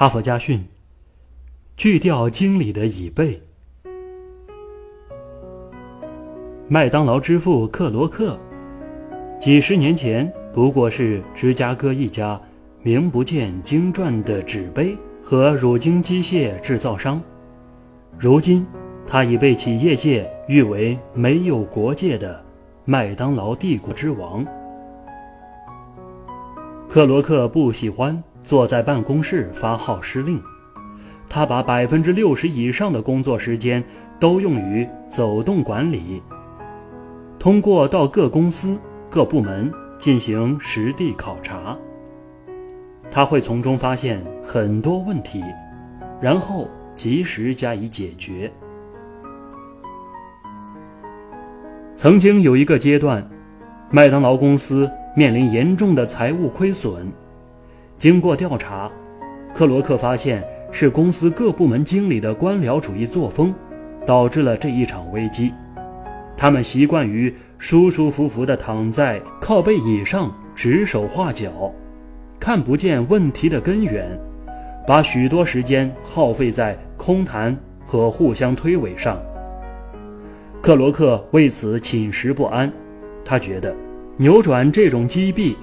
哈佛家训：锯掉经理的椅背。麦当劳之父克罗克，几十年前不过是芝加哥一家名不见经传的纸杯和乳精机械制造商，如今他已被企业界誉为没有国界的麦当劳帝国之王。克罗克不喜欢。坐在办公室发号施令，他把百分之六十以上的工作时间都用于走动管理。通过到各公司、各部门进行实地考察，他会从中发现很多问题，然后及时加以解决。曾经有一个阶段，麦当劳公司面临严重的财务亏损。经过调查，克罗克发现是公司各部门经理的官僚主义作风，导致了这一场危机。他们习惯于舒舒服服地躺在靠背椅上指手画脚，看不见问题的根源，把许多时间耗费在空谈和互相推诿上。克罗克为此寝食不安，他觉得扭转这种积弊。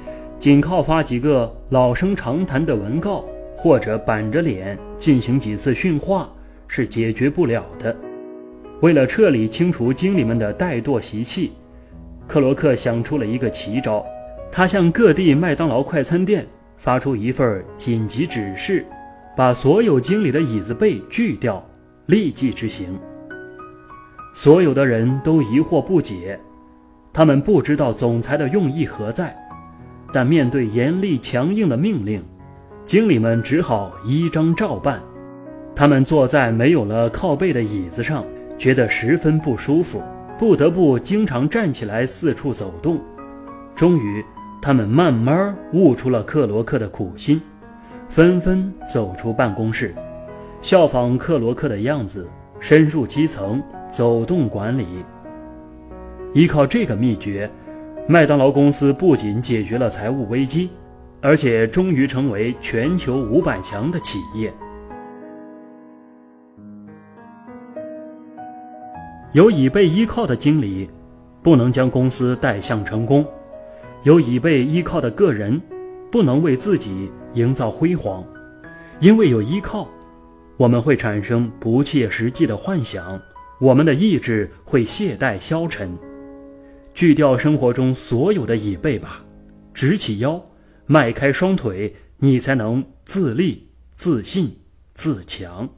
仅靠发几个老生常谈的文告，或者板着脸进行几次训话是解决不了的。为了彻底清除经理们的怠惰习气，克罗克想出了一个奇招。他向各地麦当劳快餐店发出一份紧急指示，把所有经理的椅子背锯掉，立即执行。所有的人都疑惑不解，他们不知道总裁的用意何在。但面对严厉强硬的命令，经理们只好依章照办。他们坐在没有了靠背的椅子上，觉得十分不舒服，不得不经常站起来四处走动。终于，他们慢慢悟出了克罗克的苦心，纷纷走出办公室，效仿克罗克的样子，深入基层，走动管理。依靠这个秘诀。麦当劳公司不仅解决了财务危机，而且终于成为全球五百强的企业。有已被依靠的经理，不能将公司带向成功；有已被依靠的个人，不能为自己营造辉煌。因为有依靠，我们会产生不切实际的幻想，我们的意志会懈怠消沉。锯掉生活中所有的椅背吧，直起腰，迈开双腿，你才能自立、自信、自强。